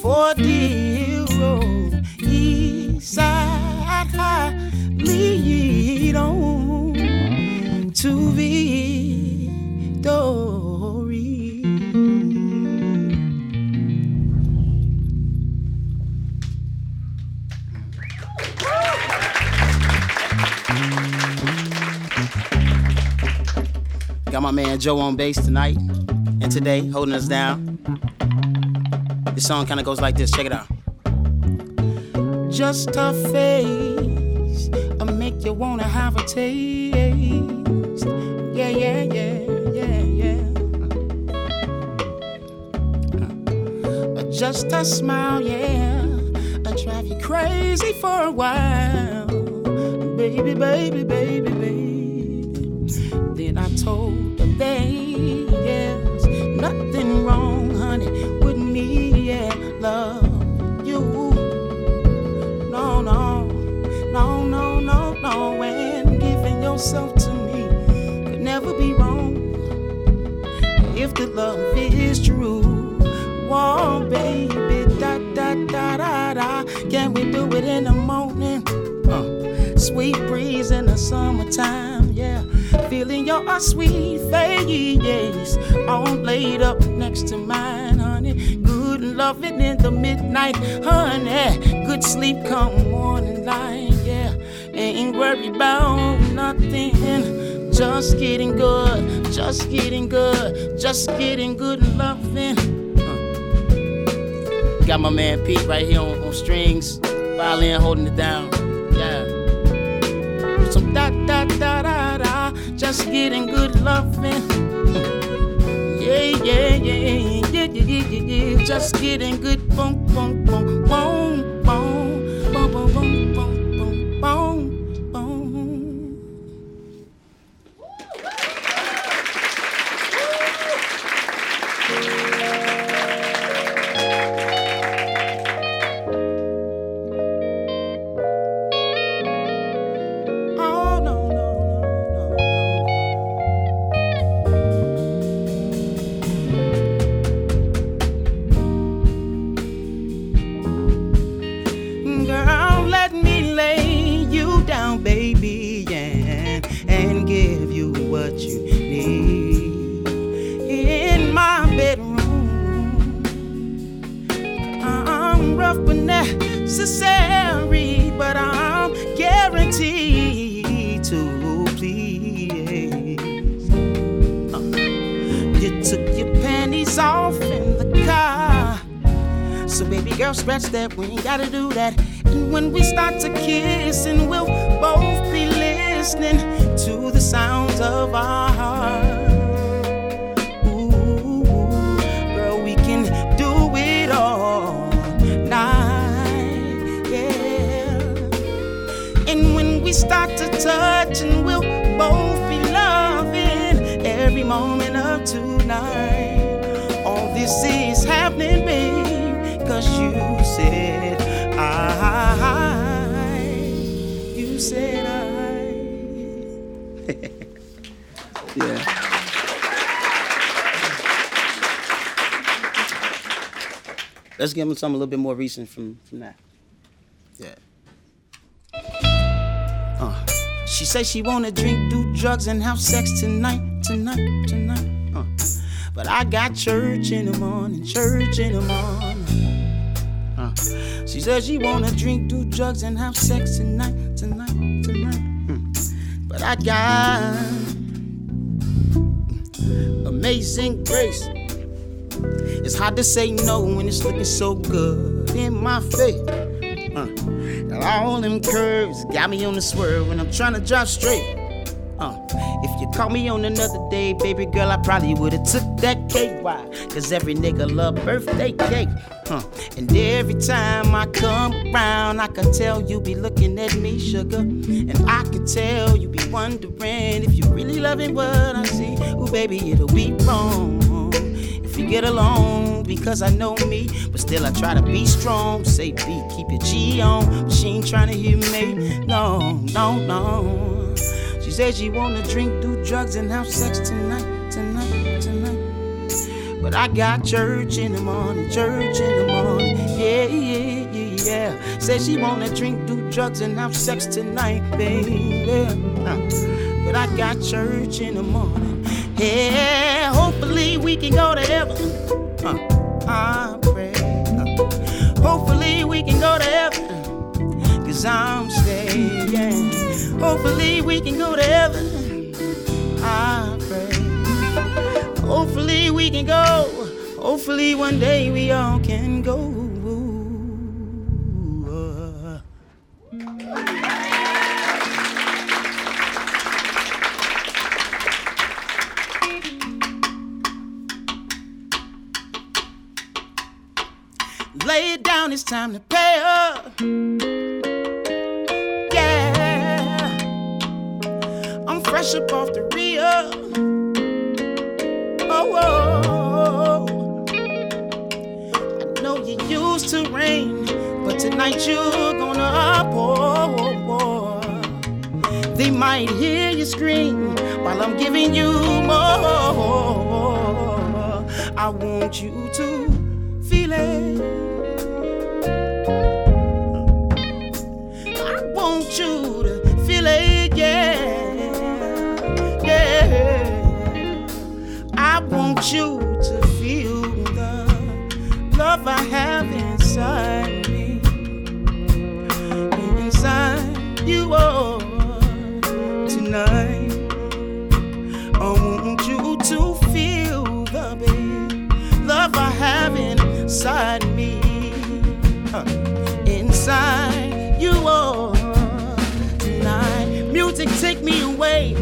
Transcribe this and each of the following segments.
for dear old East Side High, lead on to victory. Got my man Joe on bass tonight and today, holding us down. This song kind of goes like this. Check it out. Just a face, I make you wanna have a taste. Yeah, yeah, yeah, yeah, yeah. Uh, Just a smile, yeah, I drive you crazy for a while, baby, baby, baby, baby. Then I told them there's nothing wrong, yourself to me could never be wrong if the love is true. Whoa, baby, da da da da da. Can we do it in the morning? Uh, sweet breeze in the summertime, yeah. Feeling your sweet face, all laid up next to mine, honey. Good loving in the midnight, honey. Good sleep come morning light. Ain't worried about nothing. Just getting good, just getting good, just getting good loving. Uh. Got my man Pete right here on, on strings, violin holding it down. Yeah. Some da da da da da, just getting good loving. Yeah, yeah, yeah, yeah, yeah, yeah, yeah, yeah. Just getting good boom, boom, boom, boom, Rough but necessary, but I'm guaranteed to please. You took your panties off in the car. So baby girl, scratch that. We ain't gotta do that. And when we start to kiss, and we'll both be listening to the sounds of our heart. Start to touch, and we'll both be loving every moment of tonight. All this is happening, babe, cause you said I. You said I. yeah. Let's give him something a little bit more recent from, from that. Yeah. She says she wanna drink, do drugs, and have sex tonight, tonight, tonight. Uh. But I got church in the morning, church in the morning. Uh. She said she wanna drink, do drugs, and have sex tonight, tonight, tonight. Mm. But I got amazing grace. It's hard to say no when it's looking so good in my face. All them curves got me on the swerve when I'm trying to drive straight. Uh, if you call me on another day, baby girl, I probably would've took that cake. Why? Cause every nigga love birthday cake. Uh, and every time I come around, I can tell you be looking at me, sugar. And I can tell you be wondering if you really loving what I see. Ooh, baby, it'll be wrong we get along because I know me. But still, I try to be strong. Say, B, keep your G on. But she ain't trying to hear me. No, no, no. She said she wanna drink, do drugs, and have sex tonight, tonight, tonight. But I got church in the morning, church in the morning. Yeah, yeah, yeah, yeah. Said she wanna drink, do drugs, and have sex tonight, baby. Uh, but I got church in the morning. Yeah, hopefully we can go to heaven. I pray. Hopefully we can go to heaven. Cause I'm staying. Hopefully we can go to heaven. I pray. Hopefully we can go. Hopefully one day we all can go. It's time to pay up. Yeah, I'm fresh up off the Rio. Oh, oh, oh, oh. I know you used to rain, but tonight you're gonna pour. Oh, oh, they might hear you scream while I'm giving you more. I want you to feel it. You to feel the love I have inside me. Inside you all tonight. I want you to feel the big love I have inside me. Uh, inside you all tonight. Music take me away.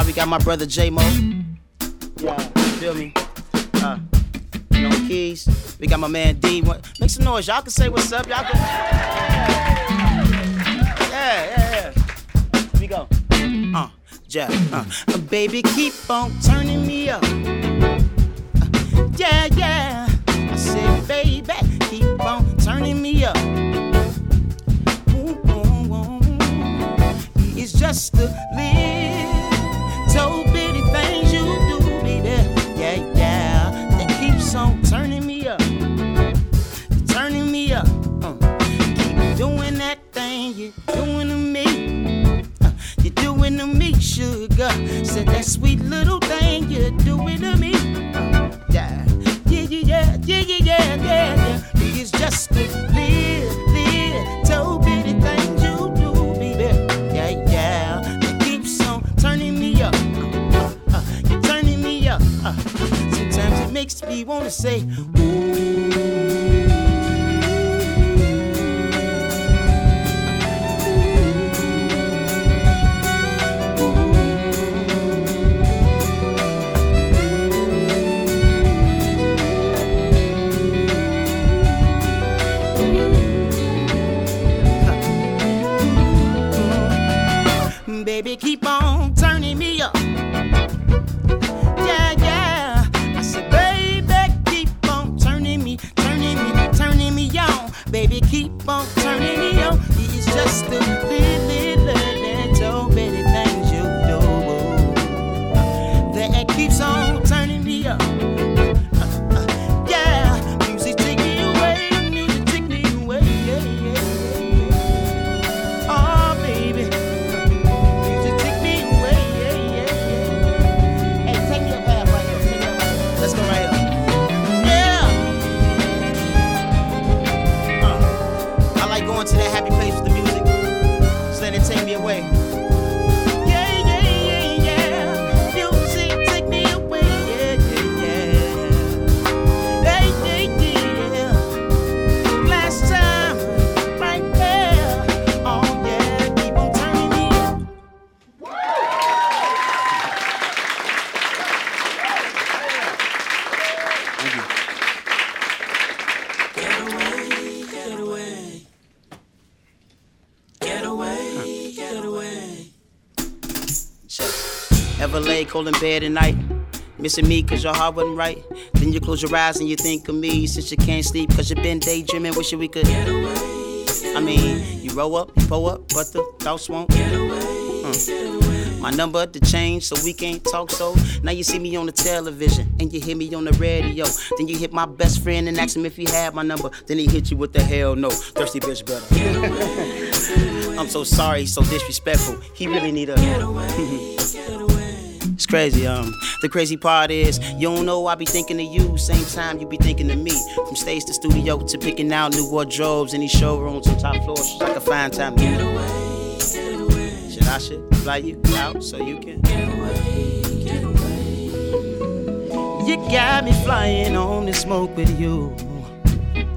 We got my brother J Mo. Yeah, feel me? Uh, know, keys. We got my man D. Make some noise. Y'all can say what's up. Y'all can. Yeah, yeah, yeah. We go. Uh, yeah. Uh, uh, baby, keep on turning me up. Uh, yeah, yeah. I said, baby, keep on turning me up. It's just a little so many things you do, baby. Yeah, yeah. That keeps on turning me up. Turning me up. Uh, keep doing that thing you're doing to me. Uh, you're doing to me, sugar. Said that sweet little thing you're doing to me. We wanna say, cold in bed at night, missing me cause your heart wasn't right. Then you close your eyes and you think of me since you can't sleep cause you been daydreaming, wishing we could. I mean, you roll up, you pull up, but the thoughts won't. Uh. My number to change so we can't talk so. Now you see me on the television and you hear me on the radio. Then you hit my best friend and ask him if he had my number. Then he hit you with the hell no. Thirsty bitch better. I'm so sorry, so disrespectful. He really need a. Crazy, um. The crazy part is, you don't know I be thinking of you, same time you be thinking of me. From stage to studio to picking out new wardrobes these showrooms on top floors, like a fine time. Get away, get away. Should I should fly you out so you can get away, get away. You got me flying on the smoke with you,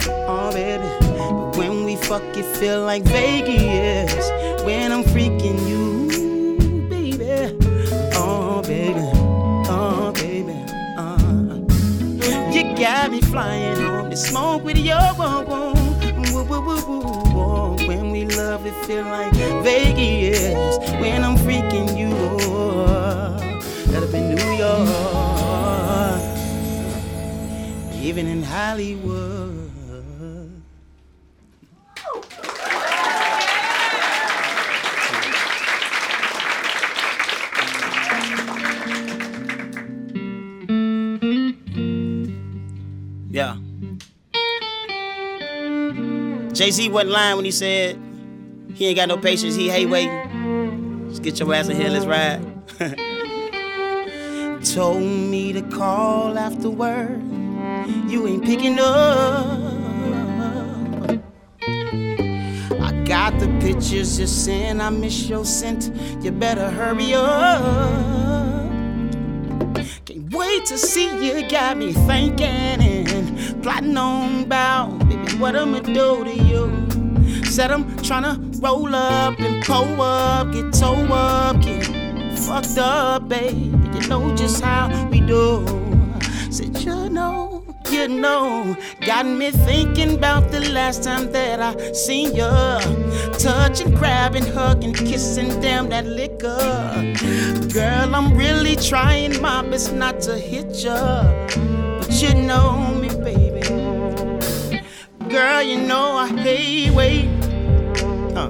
oh baby. But when we fuck, it feel like Vegas. When I'm freaking you, got me flying on the smoke with your whoa, whoa. When we love, it feel like Vegas. When I'm freaking you, that up in New York, even in Hollywood. Jay Z wasn't lying when he said he ain't got no patience, he hate waiting. Just get your ass in here, let's ride. Told me to call afterward. You ain't picking up. I got the pictures you sent, I miss your scent. You better hurry up. Can't wait to see you, got me thinking and plotting on about, what I'ma do to you. Said I'm tryna roll up and pull up, get toe up, get fucked up, baby. You know just how we do. Said you know, you know, got me thinking about the last time that I seen ya. Touching, grabbing, hugging, kissing, damn that liquor. Girl, I'm really trying my best not to hit ya. But you know. Girl, you know I hate wait. Huh.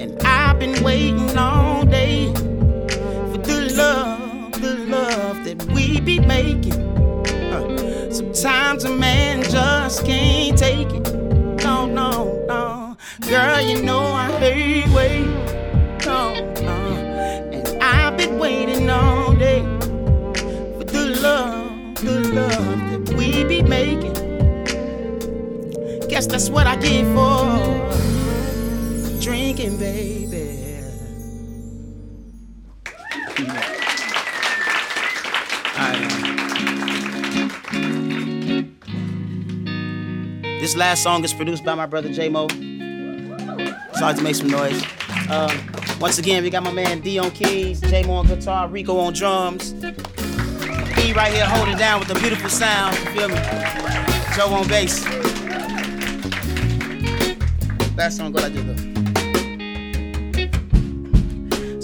And I've been waiting all day for the love, the love that we be making. Huh. Sometimes a man just can't take it. No, no, no. Girl, you know I hate wait. No, no. And I've been waiting all day for the love, the love that we be making. Guess that's what I get for drinking, baby. This last song is produced by my brother J Mo. Sorry to make some noise. Um, once again, we got my man D on keys, J Mo on guitar, Rico on drums. E right here holding down with the beautiful sound. You feel me? Joe on bass. Last song go like this.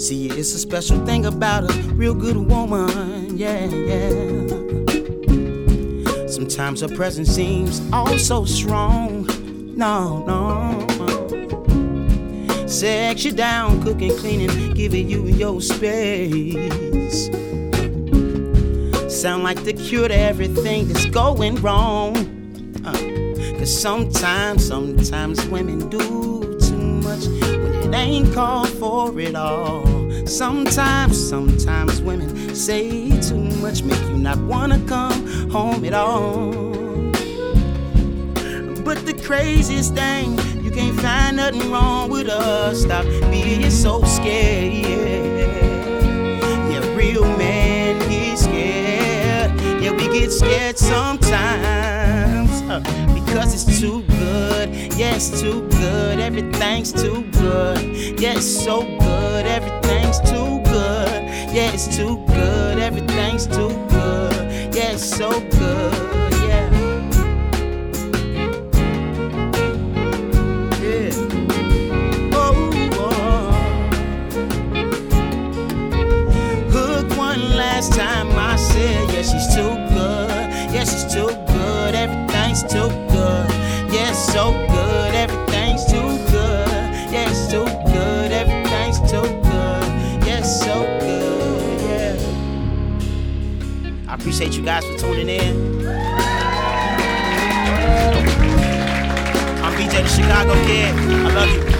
See, it's a special thing about a real good woman. Yeah, yeah. Sometimes her presence seems all so strong. No, no. Sex you down, cooking, cleaning, giving you your space. Sound like the cure to everything that's going wrong. Cause sometimes, sometimes women do too much when it ain't called for it all. Sometimes, sometimes women say too much, make you not wanna come home at all. But the craziest thing, you can't find nothing wrong with us. Stop being so scared. Yeah, real man get scared. Yeah, we get scared sometimes uh, because it's too good. Yeah, it's too good. Everything's too good. Yeah, it's so good. Everything's too good. Yeah, it's too good. Everything's too good. Yeah, it's so good. Oh, oh. Hook one last time, I said, yeah, she's too good. Yeah, she's too good. Appreciate you guys for tuning in. I'm BJ the Chicago Kid. I love you.